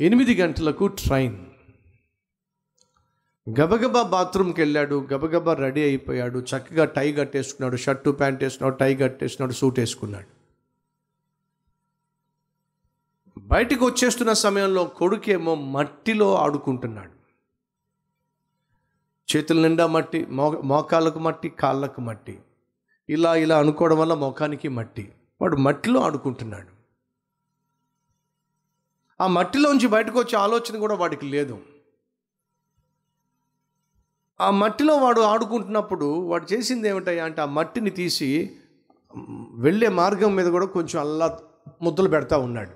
ఎనిమిది గంటలకు ట్రైన్. గబగబా బాత్రూమ్కి వెళ్ళాడు గబగబా రెడీ అయిపోయాడు చక్కగా టై కట్టేసుకున్నాడు షర్టు ప్యాంట్ వేసుకున్నాడు టై కట్టేసుకున్నాడు సూట్ వేసుకున్నాడు. బయటికి వచ్చేస్తున్న సమయంలో కొడుకేమో మట్టిలో ఆడుకుంటున్నాడు. చేతుల నిండా మట్టి మో మోకాళ్ళకు మట్టి కాళ్ళకు మట్టి. ఇలా ఇలా అనుకోవడం వల్ల మోకానికి మట్టి. వాడు మట్టిలో ఆడుకుంటున్నాడు. ఆ మట్టిలోంచి బయటకు వచ్చే ఆలోచన కూడా వాడికి లేదు. ఆ మట్టిలో వాడు ఆడుకుంటున్నప్పుడు వాడు చేసింది ఏమిటయ్యా అంటే ఆ మట్టిని తీసి వెళ్ళే మార్గం మీద కూడా కొంచెం అల్లా ముద్దలు పెడతా ఉన్నాడు.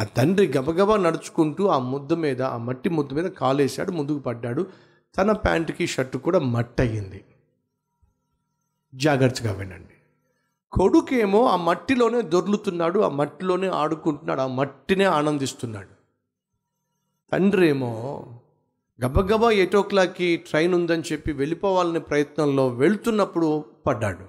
ఆ తండ్రి గబగబా నడుచుకుంటూ ఆ ముద్ద మీద ఆ మట్టి ముద్ద మీద కాలేశాడు ముందుకు పడ్డాడు. తన ప్యాంటుకి షర్టు కూడా మట్టి అయ్యింది జాగ్రత్తగా వినండి. కొడుకేమో ఆ మట్టిలోనే దొర్లుతున్నాడు ఆ మట్టిలోనే ఆడుకుంటున్నాడు ఆ మట్టినే ఆనందిస్తున్నాడు. తండ్రి ఏమో గబగబా ఎయిట్ ఓ క్లాక్కి ట్రైన్ ఉందని చెప్పి వెళ్ళిపోవాలనే ప్రయత్నంలో వెళ్తున్నప్పుడు పడ్డాడు.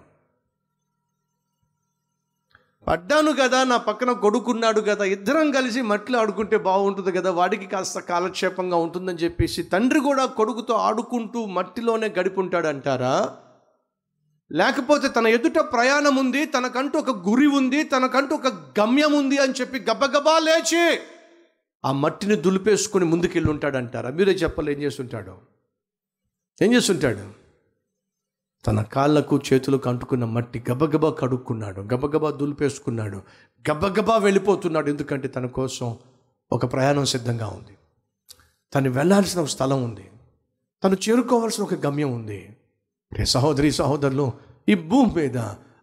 పడ్డాను కదా నా పక్కన కొడుకున్నాడు కదా ఇద్దరం కలిసి మట్టిలో ఆడుకుంటే బాగుంటుంది కదా వాడికి కాస్త కాలక్షేపంగా ఉంటుందని చెప్పేసి తండ్రి కూడా కొడుకుతో ఆడుకుంటూ మట్టిలోనే గడిపుంటాడంటారా? అంటారా లేకపోతే తన ఎదుట ప్రయాణం ఉంది తనకంటూ ఒక గురి ఉంది తనకంటూ ఒక గమ్యం ఉంది అని చెప్పి గబగబా లేచి ఆ మట్టిని దులిపేసుకుని ముందుకెళ్ళి ఉంటాడంటారా? మీరే చెప్పాలి ఏం చేస్తుంటాడు. ఏం చేస్తుంటాడు? తన కాళ్ళకు చేతులకు అంటుకున్న మట్టి గబగబా కడుక్కున్నాడు గబగబా దులిపేసుకున్నాడు గబగబా వెళ్ళిపోతున్నాడు ఎందుకంటే తన కోసం ఒక ప్రయాణం సిద్ధంగా ఉంది. తను వెళ్ళాల్సిన ఒక స్థలం ఉంది. తను చేరుకోవాల్సిన ఒక గమ్యం ఉంది. సహోదరి సహోదరులు ఈ భూమి మీద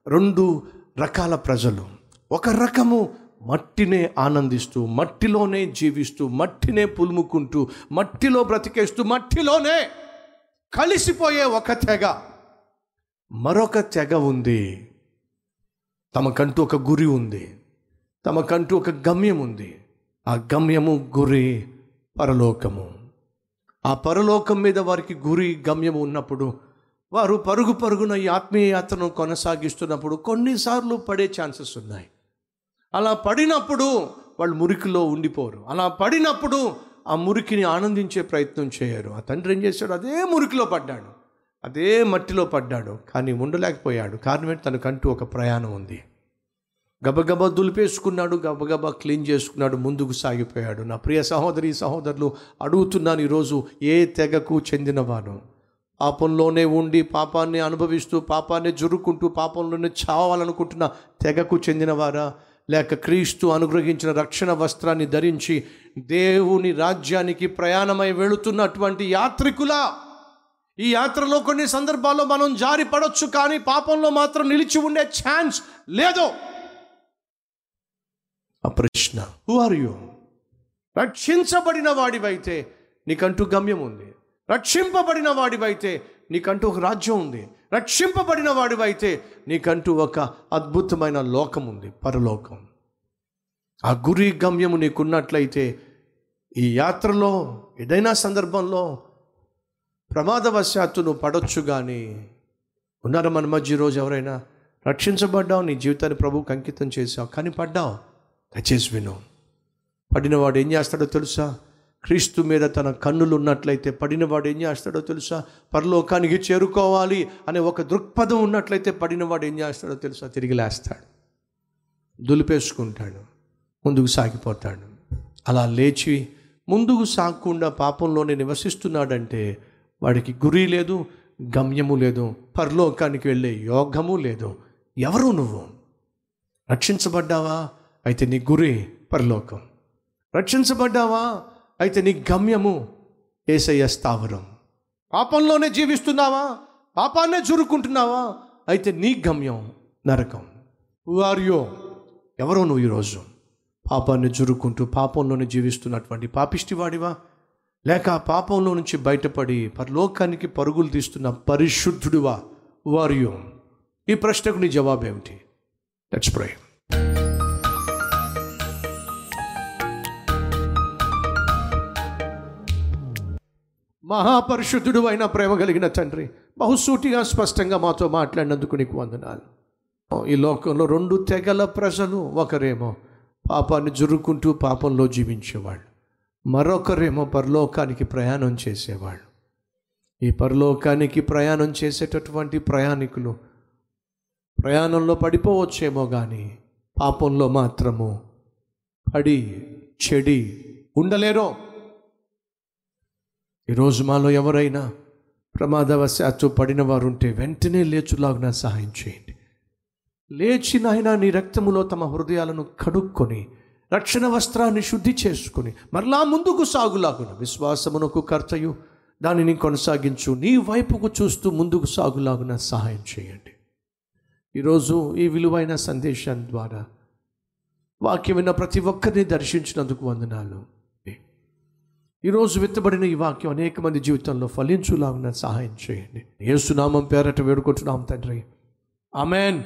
రెండు రకాల ప్రజలు. ఒక రకము మట్టినే ఆనందిస్తూ మట్టిలోనే జీవిస్తూ మట్టినే పులుముకుంటూ మట్టిలో బ్రతికేస్తూ మట్టిలోనే కలిసిపోయే ఒక తెగ. మరొక తెగ ఉంది. తమకంటూ ఒక గురి ఉంది. తమకంటూ ఒక గమ్యం ఉంది. ఆ గమ్యము గురి పరలోకము. ఆ పరలోకం మీద వారికి గురి గమ్యము ఉన్నప్పుడు వారు పరుగు పరుగున ఈ ఆత్మీయ యాత్రను కొనసాగిస్తున్నప్పుడు కొన్నిసార్లు పడే ఛాన్సెస్ ఉన్నాయి. అలా పడినప్పుడు వాళ్ళు మురికిలో ఉండిపోరు. అలా పడినప్పుడు ఆ మురికిని ఆనందించే ప్రయత్నం చేయరు. ఆ తండ్రి ఏం చేశాడు? అదే మురికిలో పడ్డాడు. అదే మట్టిలో పడ్డాడు. కానీ ఉండలేకపోయాడు. కారణం ఏంటి? తనకంటూ ఒక ప్రయాణం ఉంది. గబగబా దులిపేసుకున్నాడు. గబగబా క్లీన్ చేసుకున్నాడు. ముందుకు సాగిపోయాడు. నా ప్రియ సహోదరి సహోదరులు అడుగుతున్నాను ఈరోజు ఏ తెగకు చెందినవాను. పాపంలోనే ఉండి పాపాన్ని అనుభవిస్తూ పాపాన్ని జురుక్కుంటూ పాపంలోనే చావాలనుకుంటున్న తెగకు చెందినవారా? లేక క్రీస్తు అనుగ్రహించిన రక్షణ వస్త్రాన్ని ధరించి దేవుని రాజ్యానికి ప్రయాణమై వెళుతున్నటువంటి యాత్రికులా? ఈ యాత్రలో కొన్ని సందర్భాల్లో మనం జారి పడొచ్చు కానీ పాపంలో మాత్రం నిలిచి ఉండే ఛాన్స్ లేదు. ఆ ప్రశ్న హూ ఆర్ యూ రక్షించబడిన వాడివైతే నీకంటూ గమ్యం ఉంది. రక్షింపబడిన వాడివైతే నీకంటూ ఒక రాజ్యం ఉంది. రక్షింపబడిన వాడివైతే నీకంటూ ఒక అద్భుతమైన లోకం ఉంది పరలోకం. ఆ గురి గమ్యము నీకున్నట్లయితే ఈ యాత్రలో ఏదైనా సందర్భంలో ప్రమాదవశాత్తు నువ్వు పడొచ్చు కానీ ఉన్నారా మన మధ్య ఈరోజు ఎవరైనా రక్షించబడ్డావు నీ జీవితాన్ని ప్రభువుకి అంకితం చేసావు కానీ పడ్డావు. దయచేసి విను. పడినవాడు ఏం చేస్తాడో తెలుసా? క్రీస్తు మీద తన కన్నులు ఉన్నట్లయితే పడినవాడు ఏం చేస్తాడో తెలుసా? పరలోకానికి చేరుకోవాలి అనే ఒక దృక్పథం ఉన్నట్లయితే పడినవాడు ఏం చేస్తాడో తెలుసా? తిరిగి లేస్తాడు. దులిపేసుకుంటాడు. ముందుకు సాగిపోతాడు. అలా లేచి ముందుకు సాగకుండా పాపంలోనే నివసిస్తున్నాడంటే వాడికి గురి లేదు గమ్యము లేదు పరలోకానికి వెళ్ళే యోగము లేదు. ఎవరు నువ్వు? రక్షించబడ్డావా? అయితే నీ గురి పరలోకం. రక్షించబడ్డావా? అయితే నీ గమ్యము ఏసయ్య స్థావరం. పాపంలోనే జీవిస్తున్నావా? పాపాన్నే చురుక్కుంటున్నావా అయితే నీ గమ్యం నరకం. ఆర్యో ఎవరో నువ్వు ఈరోజు? పాపాన్ని జురుకుంటూ పాపంలోనే జీవిస్తున్నటువంటి పాపిష్టివాడివా? లేక పాపంలో నుంచి బయటపడి పరలోకానికి పరుగులు తీస్తున్న పరిశుద్ధుడివా? వారియో ఈ ప్రశ్నకు నీ జవాబు ఏమిటి లెట్స్ ప్రేమ్ మహాపరిశుద్ధుడు అయిన ప్రేమ కలిగిన తండ్రి బహుసూటిగా స్పష్టంగా మాతో మాట్లాడినందుకు నీకు వందనాలు. ఈ లోకంలో రెండు తెగల ప్రజలు ఒకరేమో పాపాన్ని జురుక్కుంటూ పాపంలో జీవించేవాళ్ళు మరొకరేమో పరలోకానికి ప్రయాణం చేసేవాళ్ళు. ఈ పరలోకానికి ప్రయాణం చేసేటటువంటి ప్రయాణికులు ప్రయాణంలో పడిపోవచ్చేమో కానీ పాపంలో మాత్రము పడి చెడి ఉండలేరో. ఈరోజు మాలో ఎవరైనా ప్రమాదవశాత్తు పడిన వారు ఉంటే వెంటనే లేచులాగున సహాయం చేయండి. లేచి నాయన నీ రక్తములో తమ హృదయాలను కడుక్కొని రక్షణ వస్త్రాన్ని శుద్ధి చేసుకుని మరలా ముందుకు సాగులాగున. విశ్వాసమునకు కర్తయు దానిని కొనసాగించు. నీ వైపుకు చూస్తూ ముందుకు సాగులాగున సహాయం చేయండి. ఈరోజు ఈ విలువైన సందేశం ద్వారా వాక్యం విన్న ప్రతి ఒక్కరిని దర్శించినందుకు వందనాలు. ఈరోజు విత్తబడిన ఈ వాక్యం అనేక మంది జీవితంలో ఫలించులాగున సహాయం చేయండి. ఏసునామం పేరట వేడుకుంటున్నాం తండ్రి. ఆమెన్.